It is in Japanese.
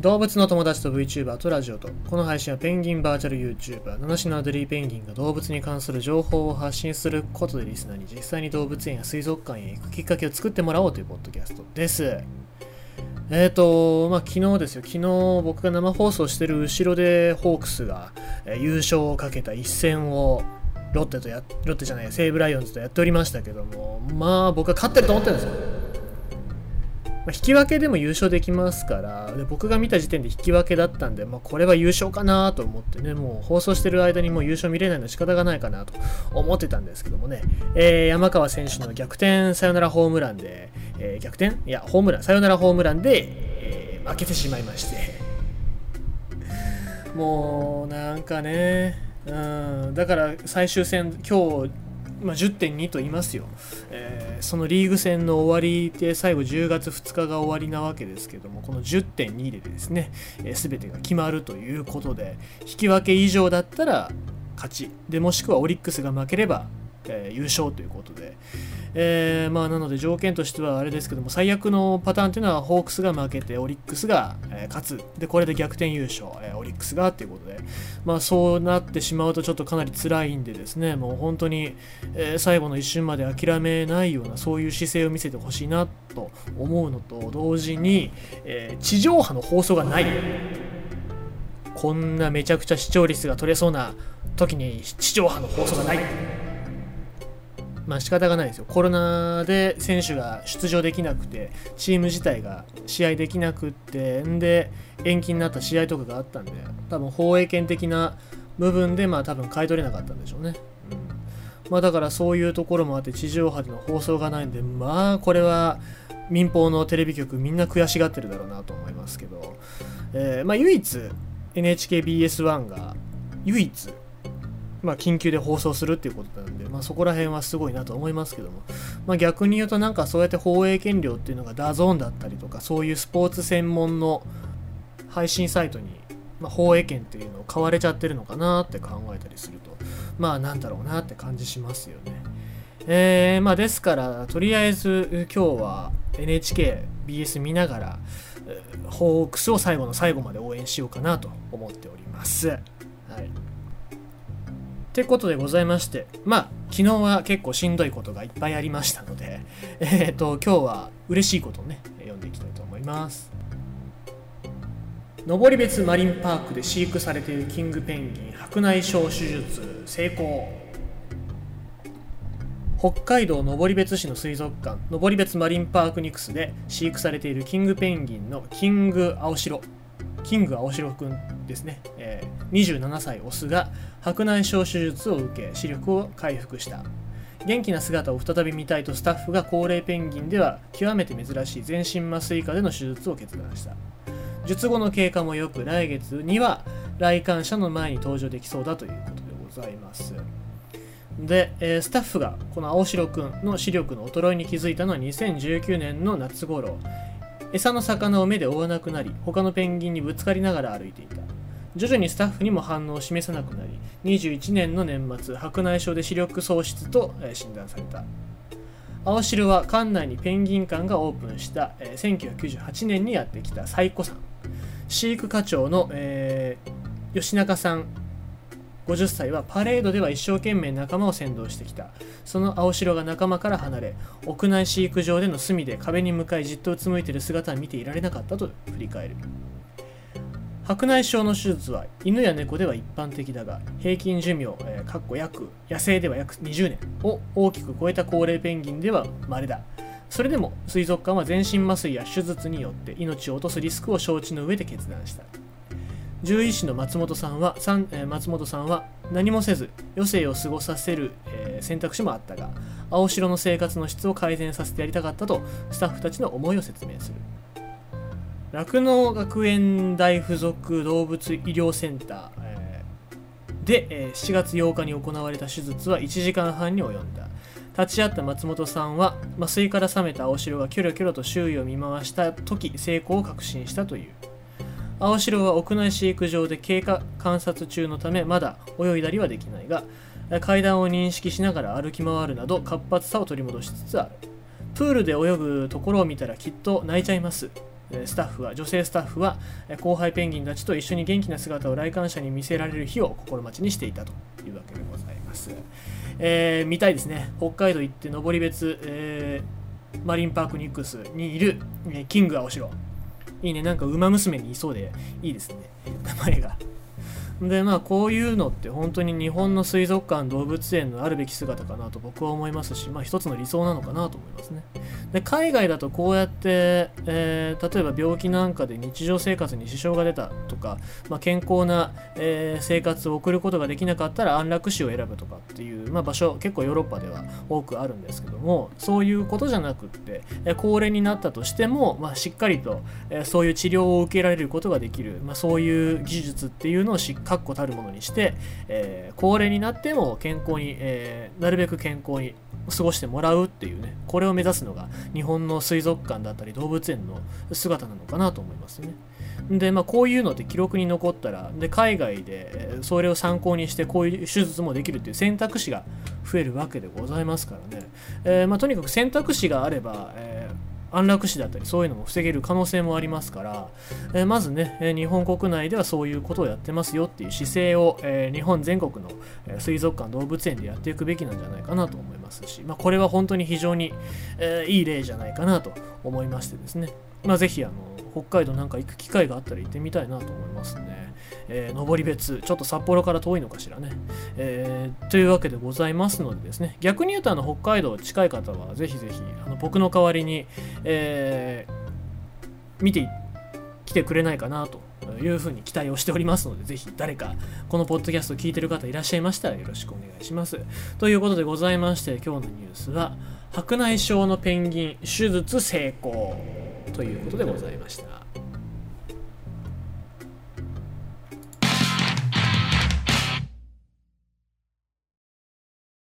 動物の友達と VTuber とラジオとこの配信はペンギンバーチャル YouTuber 七種のアデリーペンギンが動物に関する情報を発信することでリスナーに実際に動物園や水族館へ行くきっかけを作ってもらおうというポッドキャストです。えっ、ー、とまあ昨日ですよ。昨日僕が生放送してる後ろでホークスが、え、優勝をかけた一戦をロッテとやロッテじゃない西武ライオンズとやっておりましたけどもまあ僕は勝ってると思ってるんですよ。まあ、引き分けでも優勝できますからで僕が見た時点で引き分けだったんで、まあ、これは優勝かなと思ってねもう放送してる間にもう優勝見れないのは仕方がないかなと思ってたんですけどもね、えー、山川選手の逆転サヨナラホームランで、えー、逆転？いやホームラン。サヨナラホームランで、えー、負けてしまいまして。もうなんかねうん。だから最終戦今日まあ、10.2と言いますよ、えー、そのリーグ戦の終わりで最後10月2日が終わりなわけですけどもこの10.2でですね、えー、全てが決まるということで引き分け以上だったら勝ち。でもしくはオリックスが負ければ、えー、優勝ということで、えー、まあなので条件としてはあれですけども最悪のパターンっていうのはホークスが負けてオリックスが、え勝つ。でこれで逆転優勝、えオリックスがっていうことで。まあそうなってしまうとちょっとかなり辛いんでですね。もう本当に、え最後の一瞬まで諦めないようなそういう姿勢を見せてほしいなと思うのと同時に、え地上波の放送がない。こんなめちゃくちゃ視聴率が取れそうな時に地上波の放送がない。まあ仕方がないですよ。コロナで選手が出場できなくて、チーム自体が試合できなくって、んで、延期になった試合とかがあったんで、多分放映権的な部分で、まあ多分買い取れなかったんでしょうね。うん、まあだからそういうところもあって、地上波での放送がないんで、まあこれは民放のテレビ局みんな悔しがってるだろうなと思いますけど、えー、まあ唯一 NHKBS1 が唯一まあ、緊急で放送するっていうことなんで、まあ、そこら辺はすごいなと思いますけども、まあ、逆に言うとなんかそうやって放映権料っていうのが DAZN だったりとかそういうスポーツ専門の配信サイトに、ま、放映権っていうのを買われちゃってるのかなって考えたりするとまあなんだろうなって感じしますよね。えー、まあですからとりあえず今日は NHKBS 見ながらホークスを最後の最後まで応援しようかなと思っております。ってことでございまして、まあ、昨日は結構しんどいことがいっぱいありましたので、えっ、ー、と、今日は嬉しいことをね、読んでいきたいと思います。登別マリンパークで飼育されているキングペンギン白内障手術成功北海道登別市の水族館登別マリンパークニクスで飼育されているキングペンギンのキング青白キング青白くんですね、え、27歳オスが白内障手術を受け視力を回復した。元気な姿を再び見たいとスタッフが高齢ペンギンでは極めて珍しい全身麻酔下での手術を決断した。術後の経過もよく来月には来館者の前に登場できそうだということでございます。で、えー、スタッフがこの青白くんの視力の衰えに気づいたのは2019年の夏頃。餌の魚を目で追わなくなり他のペンギンにぶつかりながら歩いていた。徐々にスタッフにも反応を示さなくなり21年の年末白内障で視力喪失と診断された。青汁は館内にペンギン館がオープンした1998年にやってきた最古さん。飼育課長の、えー、吉中さん。50歳はパレードでは一生懸命仲間を先導してきた。その青白が仲間から離れ屋内飼育場での隅で壁に向かいじっとうつむいている姿は見ていられなかったと振り返る。白内障の手術は犬や猫では一般的だが平均寿命、えー、かっこ約野生では約20年を大きく超えた高齢ペンギンでは稀だ。それでも水族館は全身麻酔や手術によって命を落とすリスクを承知の上で決断した。獣医師の松本さんはさん、えー、松本さんは何もせず余生を過ごさせる、えー、選択肢もあったが青白の生活の質を改善させてやりたかったとスタッフたちの思いを説明する。酪農学園大附属動物医療センター、で、え、7月8日に行われた手術は1時間半に及んだ。立ち会った松本さんは麻酔から覚めた青白がキョロキョロと周囲を見回した時成功を確信したという。青白は屋内飼育場で経過観察中のためまだ泳いだりはできないが階段を認識しながら歩き回るなど活発さを取り戻しつつある。プールで泳ぐところを見たらきっと泣いちゃいます。スタッフは女性スタッフは後輩ペンギンたちと一緒に元気な姿を来館者に見せられる日を心待ちにしていたというわけでございます、えー、見たいですね。北海道行って登別、えー、マリンパークニックスにいる、えキング青白いいね。なんか馬娘にいそうでいいですね。名前が。でまあこういうのって本当に日本の水族館動物園のあるべき姿かなと僕は思いますしまあ一つの理想なのかなと思いますね。で海外だとこうやって、えー、例えば病気なんかで日常生活に支障が出たとか、まあ、健康な、えー、生活を送ることができなかったら安楽死を選ぶとかっていう、まあ、場所結構ヨーロッパでは多くあるんですけどもそういうことじゃなくって、えー、高齢になったとしても、まあ、しっかりと、え、そういう治療を受けられることができる、ま、そういう技術っていうのをしっかり確固たるものにして、えー、高齢になっても健康に、えー、なるべく健康に過ごしてもらうっていうねこれを目指すのが日本の水族館だったり動物園の姿なのかなと思いますね。でまあこういうのって記録に残ったらで海外でそれを参考にしてこういう手術もできるっていう選択肢が増えるわけでございますからね、えー、まあ、とにかく選択肢があれば、えー安楽死だったりそういうのも防げる可能性もありますから、え、まずね、え日本国内ではそういうことをやってますよっていう姿勢を、え、日本全国の水族館動物園でやっていくべきなんじゃないかなと思いますし、まあ、これは本当に非常に、え、いい例じゃないかなと思いましてですね、まあ、ぜひあの北海道なんか行く機会があったら行ってみたいなと思いますね。えー、登別、ちょっと札幌から遠いのかしらね。えー、というわけでございますのでですね、逆に言うとあの北海道近い方はぜひぜひあの僕の代わりに、えー、見てきてくれないかなというふうに期待をしておりますので、ぜひ誰かこのポッドキャスト聞いてる方いらっしゃいましたらよろしくお願いします。ということでございまして、今日のニュースは、白内障のペンギン手術成功ということでございました。